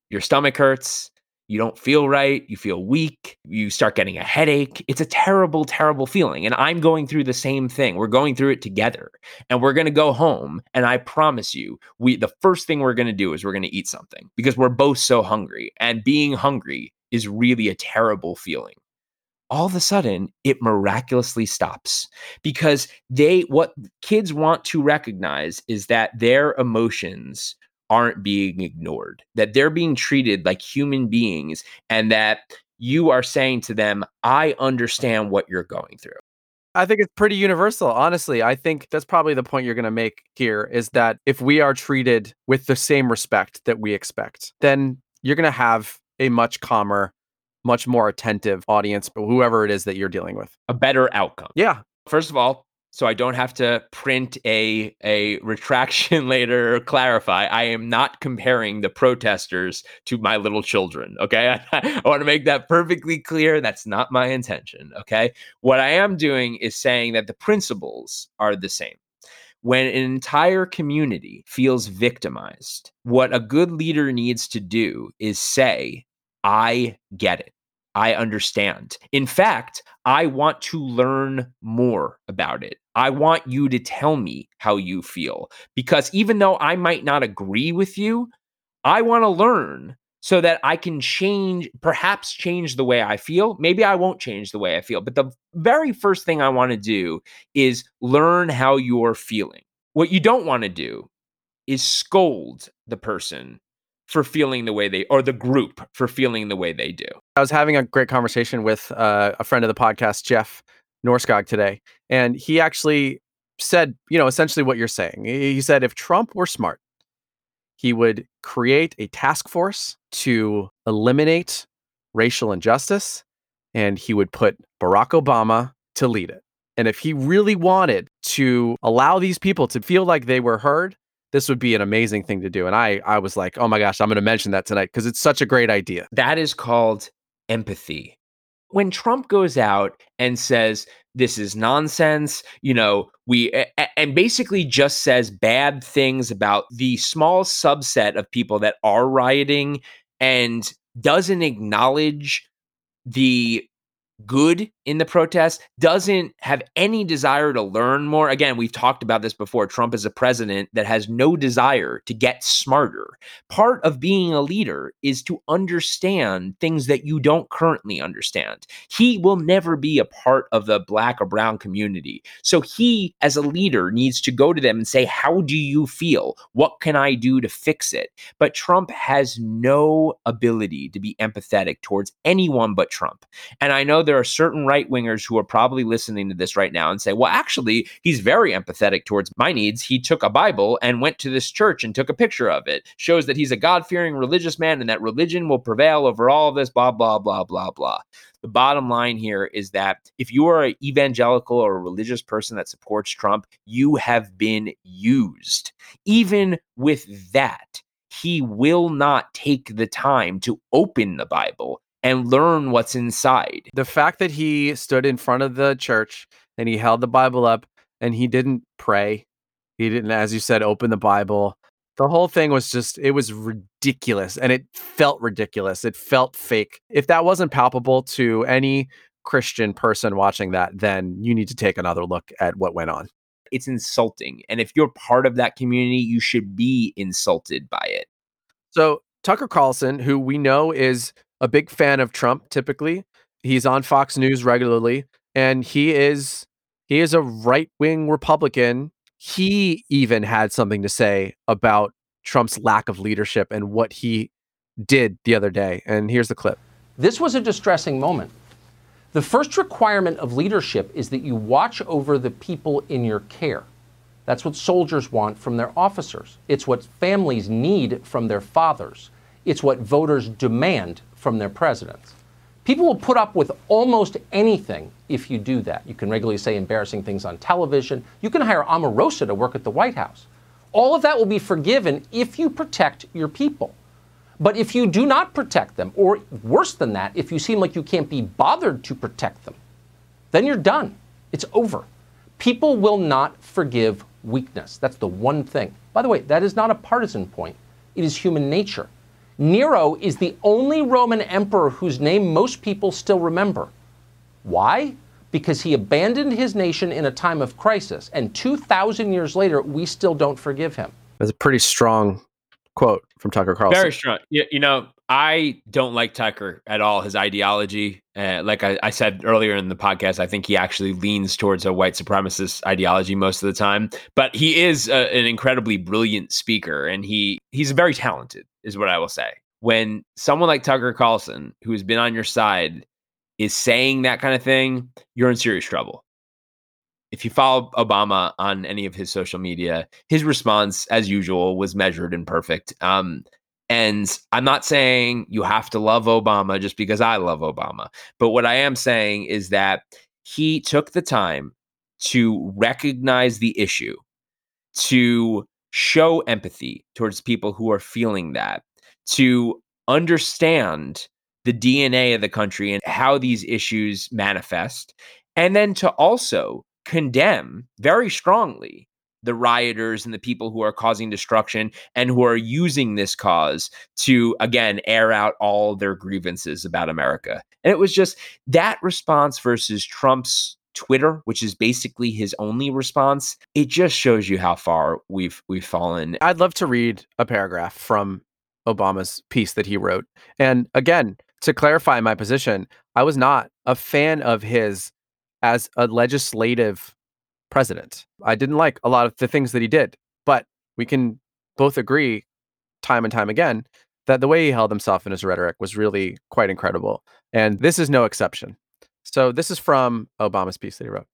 Your stomach hurts you don't feel right, you feel weak, you start getting a headache. It's a terrible, terrible feeling. And I'm going through the same thing. We're going through it together. And we're going to go home and I promise you, we the first thing we're going to do is we're going to eat something because we're both so hungry. And being hungry is really a terrible feeling. All of a sudden, it miraculously stops because they what kids want to recognize is that their emotions aren't being ignored, that they're being treated like human beings, and that you are saying to them, I understand what you're going through. I think it's pretty universal. Honestly, I think that's probably the point you're going to make here is that if we are treated with the same respect that we expect, then you're going to have a much calmer, much more attentive audience, but whoever it is that you're dealing with. A better outcome. Yeah. First of all, so I don't have to print a a retraction later or clarify. I am not comparing the protesters to my little children. Okay, I, I want to make that perfectly clear. That's not my intention. Okay, what I am doing is saying that the principles are the same. When an entire community feels victimized, what a good leader needs to do is say, "I get it." I understand. In fact, I want to learn more about it. I want you to tell me how you feel because even though I might not agree with you, I want to learn so that I can change, perhaps change the way I feel. Maybe I won't change the way I feel, but the very first thing I want to do is learn how you're feeling. What you don't want to do is scold the person for feeling the way they or the group for feeling the way they do. I was having a great conversation with uh, a friend of the podcast, Jeff Norskog, today, and he actually said, you know, essentially what you're saying. He said if Trump were smart, he would create a task force to eliminate racial injustice, and he would put Barack Obama to lead it. And if he really wanted to allow these people to feel like they were heard, this would be an amazing thing to do. And I I was like, oh my gosh, I'm going to mention that tonight because it's such a great idea. That is called empathy. When Trump goes out and says this is nonsense, you know, we and basically just says bad things about the small subset of people that are rioting and doesn't acknowledge the good in the protest, doesn't have any desire to learn more. Again, we've talked about this before. Trump is a president that has no desire to get smarter. Part of being a leader is to understand things that you don't currently understand. He will never be a part of the black or brown community. So he, as a leader, needs to go to them and say, How do you feel? What can I do to fix it? But Trump has no ability to be empathetic towards anyone but Trump. And I know there are certain right wingers who are probably listening to this right now and say, well, actually, he's very empathetic towards my needs. He took a Bible and went to this church and took a picture of it, shows that he's a God fearing religious man and that religion will prevail over all of this, blah, blah, blah, blah, blah. The bottom line here is that if you are an evangelical or a religious person that supports Trump, you have been used. Even with that, he will not take the time to open the Bible and learn what's inside. The fact that he stood in front of the church and he held the Bible up and he didn't pray, he didn't, as you said, open the Bible. The whole thing was just, it was ridiculous and it felt ridiculous. It felt fake. If that wasn't palpable to any Christian person watching that, then you need to take another look at what went on. It's insulting. And if you're part of that community, you should be insulted by it. So, Tucker Carlson, who we know is a big fan of Trump typically. He's on Fox News regularly and he is he is a right-wing Republican. He even had something to say about Trump's lack of leadership and what he did the other day. And here's the clip. This was a distressing moment. The first requirement of leadership is that you watch over the people in your care. That's what soldiers want from their officers. It's what families need from their fathers. It's what voters demand from their presidents. People will put up with almost anything if you do that. You can regularly say embarrassing things on television. You can hire Omarosa to work at the White House. All of that will be forgiven if you protect your people. But if you do not protect them, or worse than that, if you seem like you can't be bothered to protect them, then you're done. It's over. People will not forgive weakness. That's the one thing. By the way, that is not a partisan point, it is human nature. Nero is the only Roman emperor whose name most people still remember. Why? Because he abandoned his nation in a time of crisis, and 2,000 years later, we still don't forgive him. That's a pretty strong quote from Tucker Carlson. Very strong. You, you know, I don't like Tucker at all. His ideology, uh, like I, I, said earlier in the podcast, I think he actually leans towards a white supremacist ideology most of the time. But he is a, an incredibly brilliant speaker, and he he's very talented, is what I will say. When someone like Tucker Carlson, who's been on your side, is saying that kind of thing, you're in serious trouble if you follow Obama on any of his social media, his response, as usual, was measured and perfect. Um, and I'm not saying you have to love Obama just because I love Obama. But what I am saying is that he took the time to recognize the issue, to show empathy towards people who are feeling that, to understand the DNA of the country and how these issues manifest, and then to also condemn very strongly the rioters and the people who are causing destruction and who are using this cause to again air out all their grievances about America. And it was just that response versus Trump's Twitter, which is basically his only response, it just shows you how far we've we've fallen. I'd love to read a paragraph from Obama's piece that he wrote. And again, to clarify my position, I was not a fan of his as a legislative president. I didn't like a lot of the things that he did, but we can both agree time and time again that the way he held himself in his rhetoric was really quite incredible. And this is no exception. So, this is from Obama's piece that he wrote.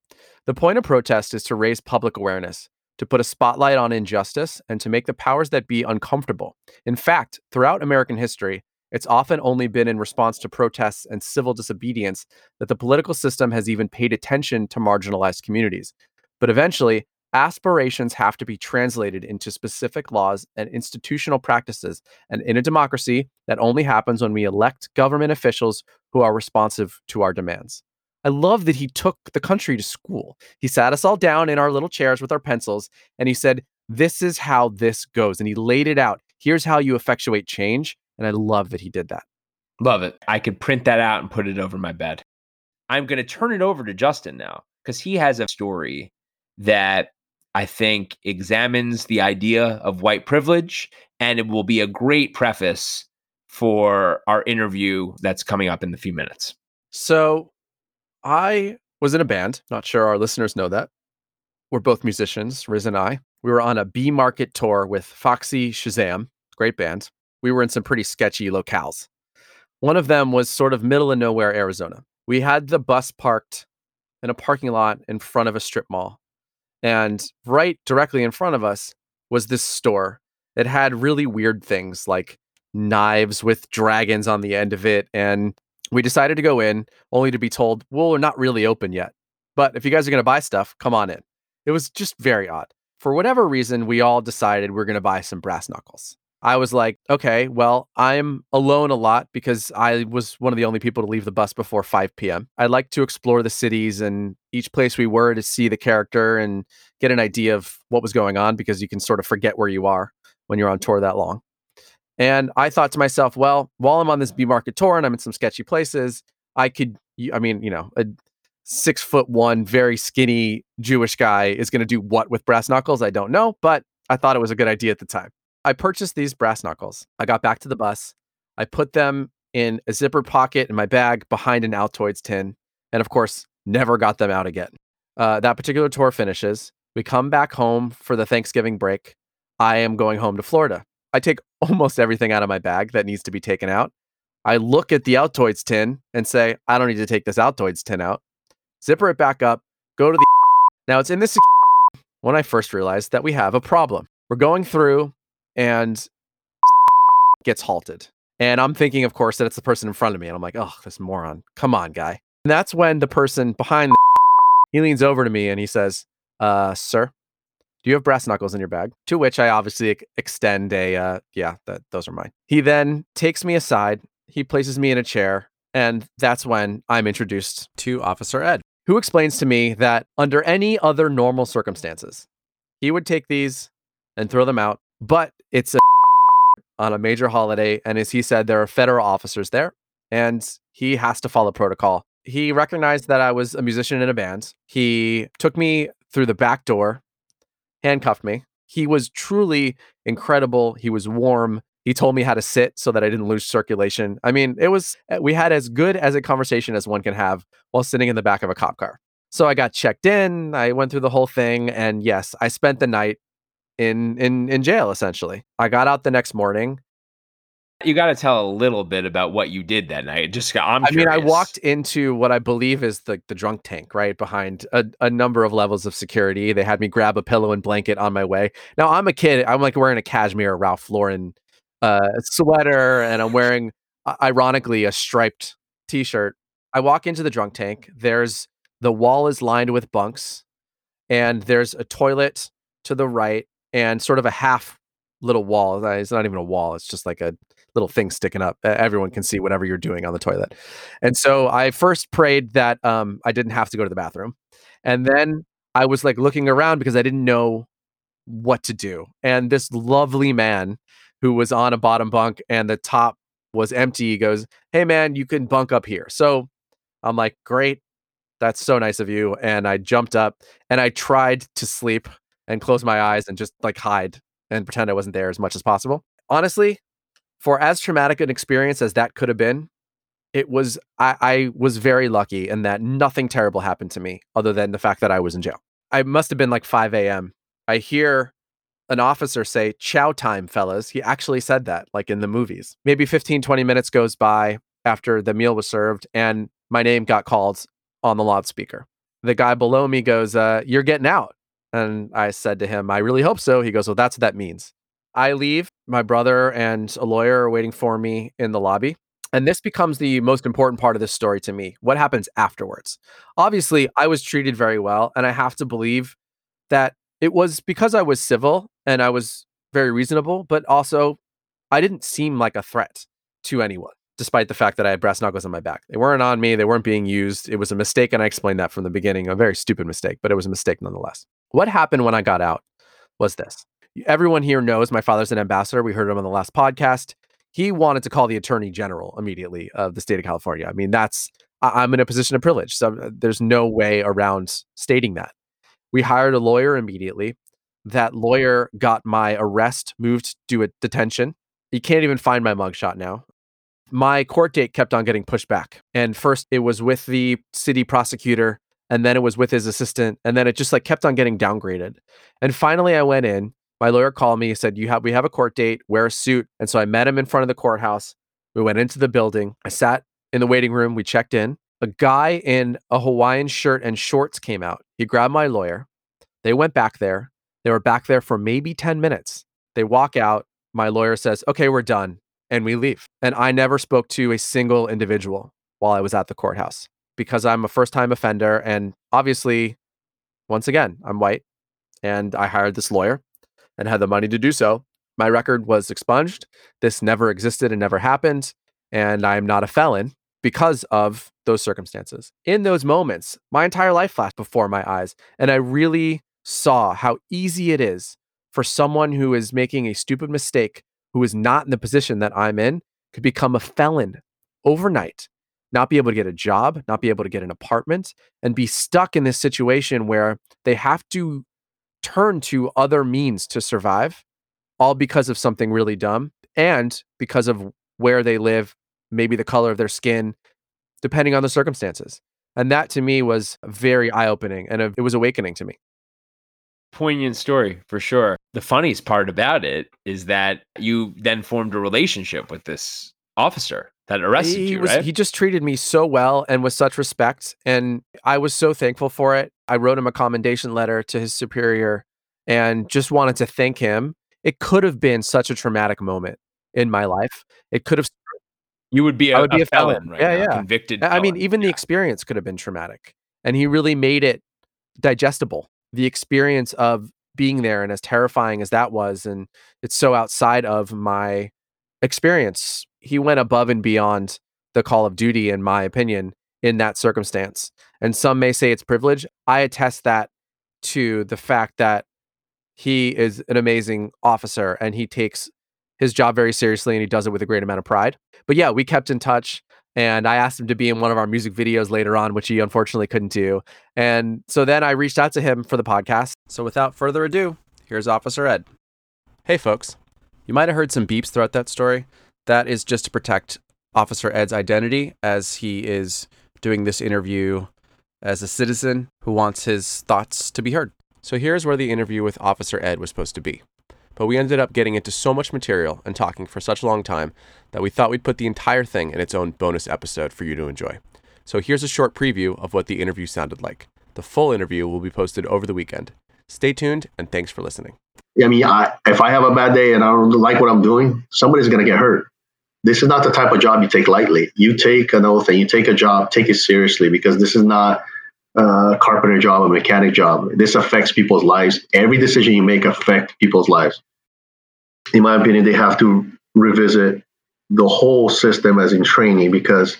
The point of protest is to raise public awareness, to put a spotlight on injustice, and to make the powers that be uncomfortable. In fact, throughout American history, it's often only been in response to protests and civil disobedience that the political system has even paid attention to marginalized communities. But eventually, aspirations have to be translated into specific laws and institutional practices. And in a democracy, that only happens when we elect government officials who are responsive to our demands. I love that he took the country to school. He sat us all down in our little chairs with our pencils and he said, This is how this goes. And he laid it out. Here's how you effectuate change. And I love that he did that. Love it. I could print that out and put it over my bed. I'm going to turn it over to Justin now because he has a story that I think examines the idea of white privilege and it will be a great preface for our interview that's coming up in a few minutes. So, I was in a band. Not sure our listeners know that. We're both musicians, Riz and I. We were on a B Market tour with Foxy Shazam, great band we were in some pretty sketchy locales. One of them was sort of middle of nowhere, Arizona. We had the bus parked in a parking lot in front of a strip mall. And right directly in front of us was this store that had really weird things like knives with dragons on the end of it. And we decided to go in only to be told, well, we're not really open yet. But if you guys are going to buy stuff, come on in. It was just very odd. For whatever reason, we all decided we're going to buy some brass knuckles. I was like, okay, well, I'm alone a lot because I was one of the only people to leave the bus before 5 p.m. I like to explore the cities and each place we were to see the character and get an idea of what was going on because you can sort of forget where you are when you're on tour that long. And I thought to myself, well, while I'm on this B market tour and I'm in some sketchy places, I could, I mean, you know, a six foot one, very skinny Jewish guy is going to do what with brass knuckles? I don't know, but I thought it was a good idea at the time. I purchased these brass knuckles. I got back to the bus. I put them in a zipper pocket in my bag behind an Altoids tin, and of course, never got them out again. Uh, that particular tour finishes. We come back home for the Thanksgiving break. I am going home to Florida. I take almost everything out of my bag that needs to be taken out. I look at the Altoids tin and say, I don't need to take this Altoids tin out. Zipper it back up, go to the. Now it's in this when I first realized that we have a problem. We're going through and gets halted. And I'm thinking, of course, that it's the person in front of me. And I'm like, oh, this moron. Come on, guy. And that's when the person behind the he leans over to me and he says, uh, sir, do you have brass knuckles in your bag? To which I obviously extend a, uh, yeah, that those are mine. He then takes me aside. He places me in a chair. And that's when I'm introduced to Officer Ed, who explains to me that under any other normal circumstances, he would take these and throw them out. But it's a on a major holiday. And as he said, there are federal officers there and he has to follow protocol. He recognized that I was a musician in a band. He took me through the back door, handcuffed me. He was truly incredible. He was warm. He told me how to sit so that I didn't lose circulation. I mean, it was, eh, we had as good as a conversation as one can have while sitting in the back of a cop car. So I got checked in. I went through the whole thing. And yes, I spent the night in in in jail essentially. I got out the next morning. You got to tell a little bit about what you did that night. Just I'm I mean, I walked into what I believe is the the drunk tank, right behind a, a number of levels of security. They had me grab a pillow and blanket on my way. Now I'm a kid. I'm like wearing a cashmere Ralph Lauren uh, sweater, and I'm wearing, ironically, a striped T-shirt. I walk into the drunk tank. There's the wall is lined with bunks, and there's a toilet to the right and sort of a half little wall. It's not even a wall. It's just like a little thing sticking up. Everyone can see whatever you're doing on the toilet. And so I first prayed that um, I didn't have to go to the bathroom. And then I was like looking around because I didn't know what to do. And this lovely man who was on a bottom bunk and the top was empty he goes, Hey man, you can bunk up here. So I'm like, Great. That's so nice of you. And I jumped up and I tried to sleep and close my eyes and just like hide and pretend I wasn't there as much as possible. Honestly, for as traumatic an experience as that could have been, it was I, I was very lucky in that nothing terrible happened to me other than the fact that I was in jail. I must have been like 5 a.m. I hear an officer say, Chow time, fellas. He actually said that, like in the movies. Maybe 15, 20 minutes goes by after the meal was served, and my name got called on the loudspeaker. The guy below me goes, uh, You're getting out. And I said to him, I really hope so. He goes, Well, that's what that means. I leave. My brother and a lawyer are waiting for me in the lobby. And this becomes the most important part of this story to me. What happens afterwards? Obviously, I was treated very well. And I have to believe that it was because I was civil and I was very reasonable, but also I didn't seem like a threat to anyone, despite the fact that I had brass knuckles on my back. They weren't on me, they weren't being used. It was a mistake. And I explained that from the beginning, a very stupid mistake, but it was a mistake nonetheless. What happened when I got out was this. Everyone here knows my father's an ambassador. We heard him on the last podcast. He wanted to call the attorney general immediately of the state of California. I mean, that's, I- I'm in a position of privilege. So uh, there's no way around stating that. We hired a lawyer immediately. That lawyer got my arrest moved to a detention. You can't even find my mugshot now. My court date kept on getting pushed back. And first it was with the city prosecutor and then it was with his assistant and then it just like kept on getting downgraded. And finally i went in my lawyer called me he said you have we have a court date wear a suit and so i met him in front of the courthouse. We went into the building i sat in the waiting room we checked in. A guy in a hawaiian shirt and shorts came out. He grabbed my lawyer. They went back there. They were back there for maybe 10 minutes. They walk out. My lawyer says okay we're done and we leave. And i never spoke to a single individual while i was at the courthouse because I'm a first time offender. And obviously, once again, I'm white and I hired this lawyer and had the money to do so. My record was expunged. This never existed and never happened. And I'm not a felon because of those circumstances. In those moments, my entire life flashed before my eyes. And I really saw how easy it is for someone who is making a stupid mistake, who is not in the position that I'm in, could become a felon overnight not be able to get a job, not be able to get an apartment, and be stuck in this situation where they have to turn to other means to survive, all because of something really dumb and because of where they live, maybe the color of their skin, depending on the circumstances. And that to me was very eye opening and it was awakening to me. poignant story for sure. The funniest part about it is that you then formed a relationship with this officer that arrested he you, was right? he just treated me so well and with such respect and i was so thankful for it i wrote him a commendation letter to his superior and just wanted to thank him it could have been such a traumatic moment in my life it could have you would be I a, would be a a felon. felon, right Yeah, now, yeah. convicted. i mean felon. even the experience could have been traumatic and he really made it digestible the experience of being there and as terrifying as that was and it's so outside of my experience he went above and beyond the call of duty in my opinion in that circumstance and some may say it's privilege i attest that to the fact that he is an amazing officer and he takes his job very seriously and he does it with a great amount of pride but yeah we kept in touch and I asked him to be in one of our music videos later on, which he unfortunately couldn't do. And so then I reached out to him for the podcast. So without further ado, here's Officer Ed. Hey, folks. You might have heard some beeps throughout that story. That is just to protect Officer Ed's identity as he is doing this interview as a citizen who wants his thoughts to be heard. So here's where the interview with Officer Ed was supposed to be. But we ended up getting into so much material and talking for such a long time that we thought we'd put the entire thing in its own bonus episode for you to enjoy. So here's a short preview of what the interview sounded like. The full interview will be posted over the weekend. Stay tuned and thanks for listening. I mean, I, if I have a bad day and I don't like what I'm doing, somebody's going to get hurt. This is not the type of job you take lightly. You take an oath and you take a job, take it seriously because this is not a carpenter job, a mechanic job. This affects people's lives. Every decision you make affects people's lives. In my opinion, they have to revisit the whole system as in training because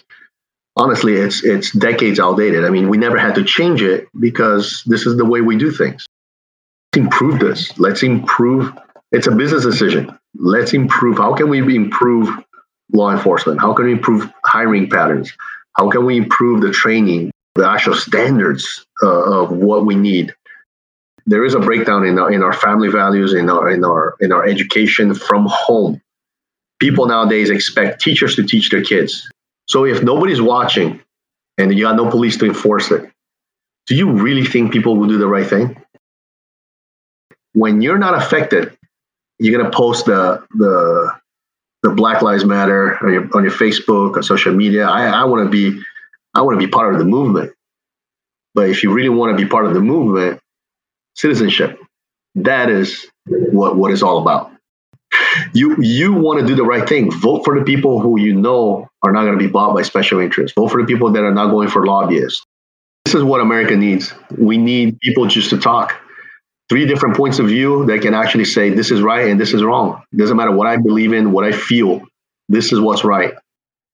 honestly, it's it's decades outdated. I mean, we never had to change it because this is the way we do things. Let's improve this. Let's improve. It's a business decision. Let's improve. How can we improve law enforcement? How can we improve hiring patterns? How can we improve the training, the actual standards uh, of what we need? There is a breakdown in our in our family values, in our in our in our education from home. People nowadays expect teachers to teach their kids. So if nobody's watching and you got no police to enforce it, do you really think people will do the right thing? When you're not affected, you're gonna post the the the Black Lives Matter on your on your Facebook or social media. I, I want to be I want to be part of the movement. But if you really want to be part of the movement, citizenship, that is what what it's all about. You you want to do the right thing. Vote for the people who you know are not going to be bought by special interests. Vote for the people that are not going for lobbyists. This is what America needs. We need people just to talk. Three different points of view that can actually say this is right and this is wrong. It doesn't matter what I believe in, what I feel. This is what's right.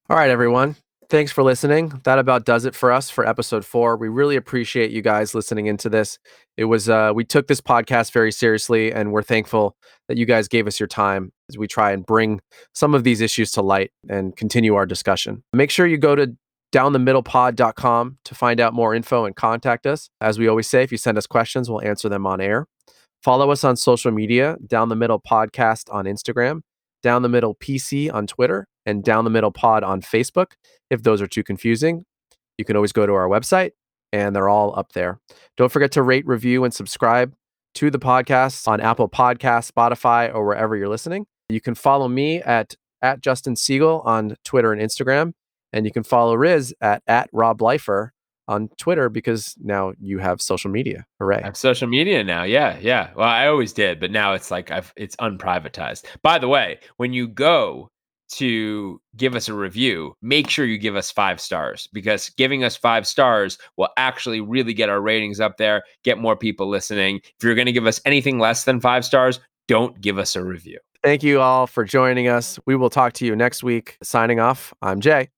All right, everyone. Thanks for listening. That about does it for us for episode four. We really appreciate you guys listening into this. It was uh we took this podcast very seriously and we're thankful that you guys gave us your time as we try and bring some of these issues to light and continue our discussion. Make sure you go to downthemiddlepod.com to find out more info and contact us. As we always say, if you send us questions, we'll answer them on air. Follow us on social media, Down the Middle Podcast on Instagram, Down the Middle PC on Twitter, and Down the Middle Pod on Facebook. If those are too confusing, you can always go to our website and they're all up there. Don't forget to rate, review, and subscribe to the podcast on Apple Podcasts, Spotify, or wherever you're listening. You can follow me at at Justin Siegel on Twitter and Instagram, and you can follow Riz at at Rob Lifer on Twitter because now you have social media. Hooray! I have social media now. Yeah, yeah. Well, I always did, but now it's like I've it's unprivatized. By the way, when you go to give us a review, make sure you give us five stars because giving us five stars will actually really get our ratings up there, get more people listening. If you're going to give us anything less than five stars, don't give us a review. Thank you all for joining us. We will talk to you next week. Signing off, I'm Jay.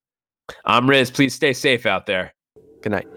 I'm Riz. Please stay safe out there. Good night.